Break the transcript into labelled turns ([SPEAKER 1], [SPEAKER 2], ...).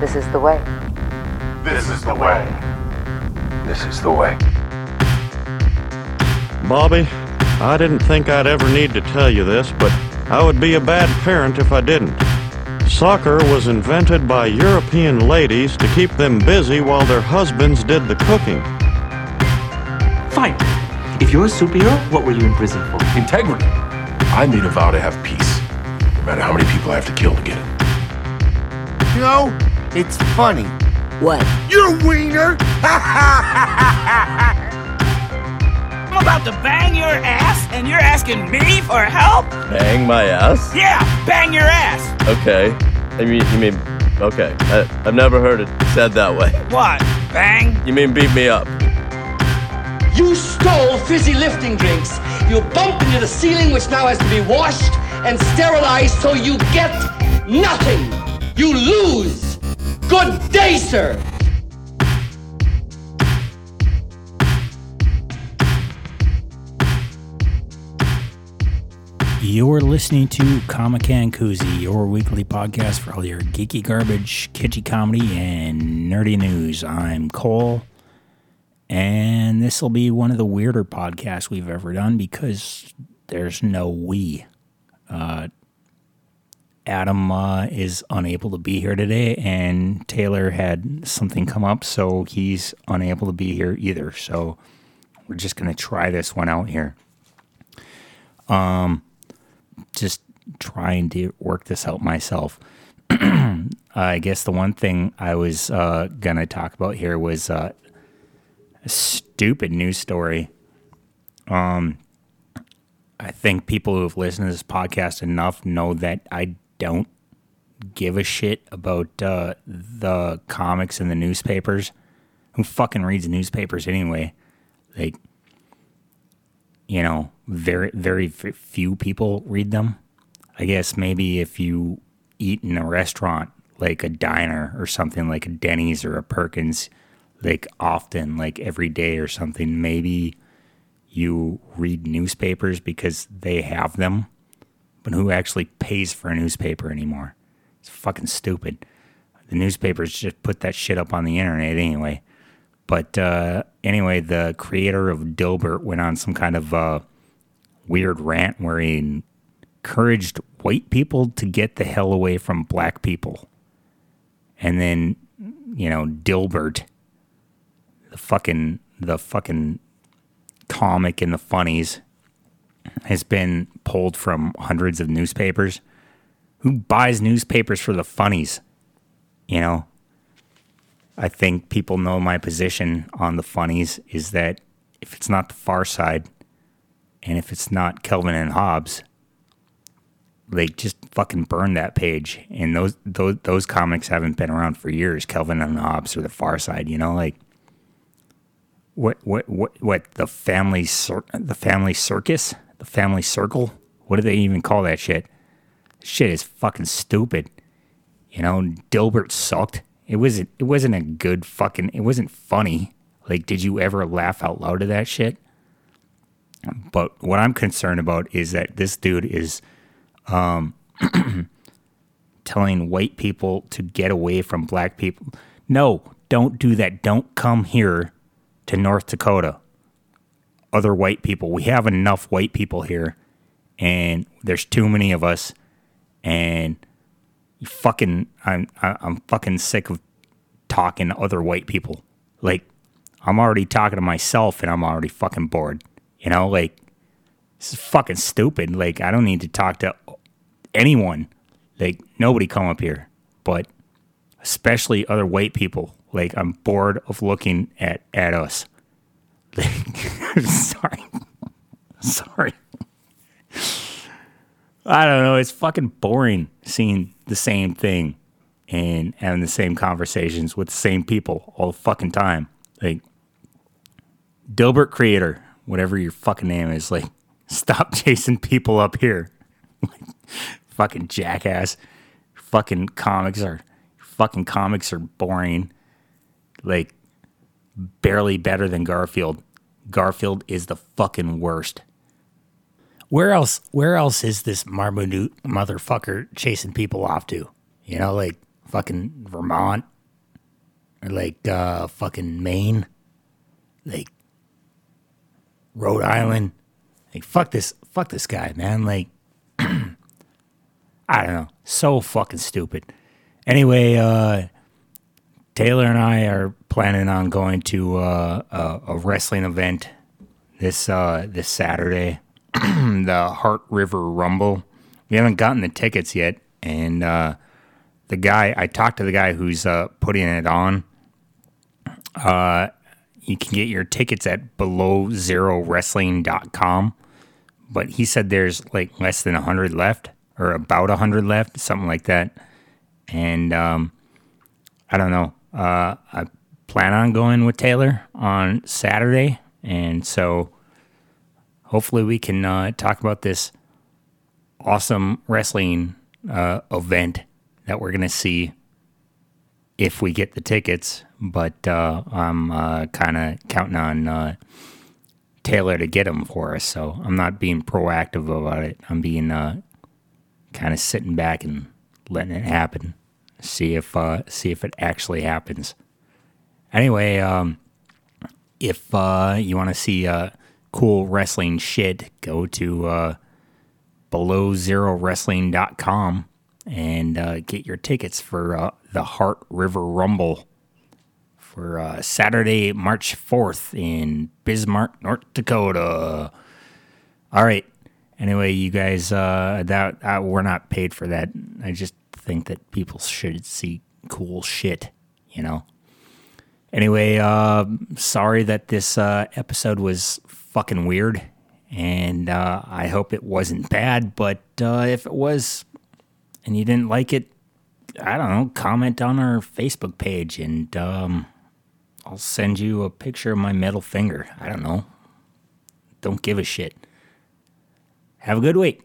[SPEAKER 1] This is the way.
[SPEAKER 2] This is the way. This is the way.
[SPEAKER 3] Bobby, I didn't think I'd ever need to tell you this, but I would be a bad parent if I didn't. Soccer was invented by European ladies to keep them busy while their husbands did the cooking.
[SPEAKER 4] Fine. If you're a superhero, what were you in prison for?
[SPEAKER 2] Integrity. I made a vow to have peace, no matter how many people I have to kill to get it.
[SPEAKER 5] You know, it's funny.
[SPEAKER 6] What?
[SPEAKER 5] Your wiener!
[SPEAKER 7] I'm about to bang your ass, and you're asking me for help?
[SPEAKER 8] Bang my ass?
[SPEAKER 7] Yeah, bang your ass.
[SPEAKER 8] Okay. I mean, you mean, okay. I, I've never heard it said that way.
[SPEAKER 7] What? Bang?
[SPEAKER 8] You mean beat me up?
[SPEAKER 6] You stole fizzy lifting drinks. You bumped into the ceiling, which now has to be washed and sterilized, so you get nothing. You lose. Good day, sir.
[SPEAKER 9] You're listening to Comic and Koozie, your weekly podcast for all your geeky garbage, kitschy comedy, and nerdy news. I'm Cole, and this will be one of the weirder podcasts we've ever done because there's no we. Uh, Adam uh, is unable to be here today, and Taylor had something come up, so he's unable to be here either. So we're just to try this one out here. Um, just trying to work this out myself. I guess the one thing I was uh, gonna talk about here was uh, a stupid news story. Um, I think people who have listened to this podcast enough know that I don't give a shit about uh, the comics and the newspapers. Who fucking reads newspapers anyway? Like, you know, very very few people read them. I guess maybe if you eat in a restaurant like a diner or something like a Denny's or a Perkins, like often, like every day or something, maybe you read newspapers because they have them. But who actually pays for a newspaper anymore? It's fucking stupid. The newspapers just put that shit up on the internet anyway. But uh, anyway, the creator of Dilbert went on some kind of uh, weird rant where he encouraged white people to get the hell away from black people. And then, you know, Dilbert, the fucking the fucking comic in the funnies, has been pulled from hundreds of newspapers. Who buys newspapers for the funnies? You know, I think people know my position on the funnies is that if it's not the Far Side, and if it's not Calvin and Hobbes, they just fucking burn that page. And those those those comics haven't been around for years. Calvin and Hobbes or the Far Side, you know, like what what what what the family cir- the family circus, the family circle. What do they even call that shit? Shit is fucking stupid. You know, Dilbert sucked. It wasn't it wasn't a good fucking it wasn't funny. Like did you ever laugh out loud at that shit? But what I'm concerned about is that this dude is um, telling white people to get away from black people. No, don't do that. Don't come here to North Dakota. Other white people. We have enough white people here, and there's too many of us. And fucking, I'm, I'm fucking sick of talking to other white people. Like, I'm already talking to myself, and I'm already fucking bored. You know, like this is fucking stupid. Like I don't need to talk to anyone. Like nobody come up here, but especially other white people. Like I'm bored of looking at at us. Like, sorry, sorry. I don't know. It's fucking boring seeing the same thing and having the same conversations with the same people all the fucking time. Like Dilbert Creator, whatever your fucking name is, like, stop chasing people up here. fucking jackass. Fucking comics are fucking comics are boring. Like barely better than Garfield. Garfield is the fucking worst. Where else where else is this Marmaduke motherfucker chasing people off to? You know, like fucking Vermont or like uh, fucking Maine, like Rhode Island. Like fuck this, fuck this guy, man. Like I don't know, so fucking stupid. Anyway, uh, Taylor and I are planning on going to uh, a, a wrestling event this uh, this Saturday, the Heart River Rumble. We haven't gotten the tickets yet, and uh, the guy I talked to the guy who's uh, putting it on. Uh, you can get your tickets at belowzerowrestling.com, but he said there's like less than 100 left or about 100 left, something like that. And um, I don't know. Uh, I plan on going with Taylor on Saturday, and so hopefully we can uh, talk about this awesome wrestling uh, event that we're gonna see if we get the tickets. But uh, I'm uh, kind of counting on uh, Taylor to get them for us, so I'm not being proactive about it. I'm being uh, kind of sitting back and letting it happen. See if uh, see if it actually happens. Anyway, um, if uh, you want to see uh, cool wrestling shit, go to uh, belowzerowrestling.com and uh, get your tickets for uh, the Heart River Rumble for uh, Saturday, March 4th in Bismarck, North Dakota. All right. Anyway, you guys, uh, that uh, we're not paid for that. I just think that people should see cool shit, you know. Anyway, uh, sorry that this uh, episode was fucking weird, and uh, I hope it wasn't bad. But uh, if it was, and you didn't like it, I don't know. Comment on our Facebook page, and um, I'll send you a picture of my metal finger. I don't know. Don't give a shit. Have a good week.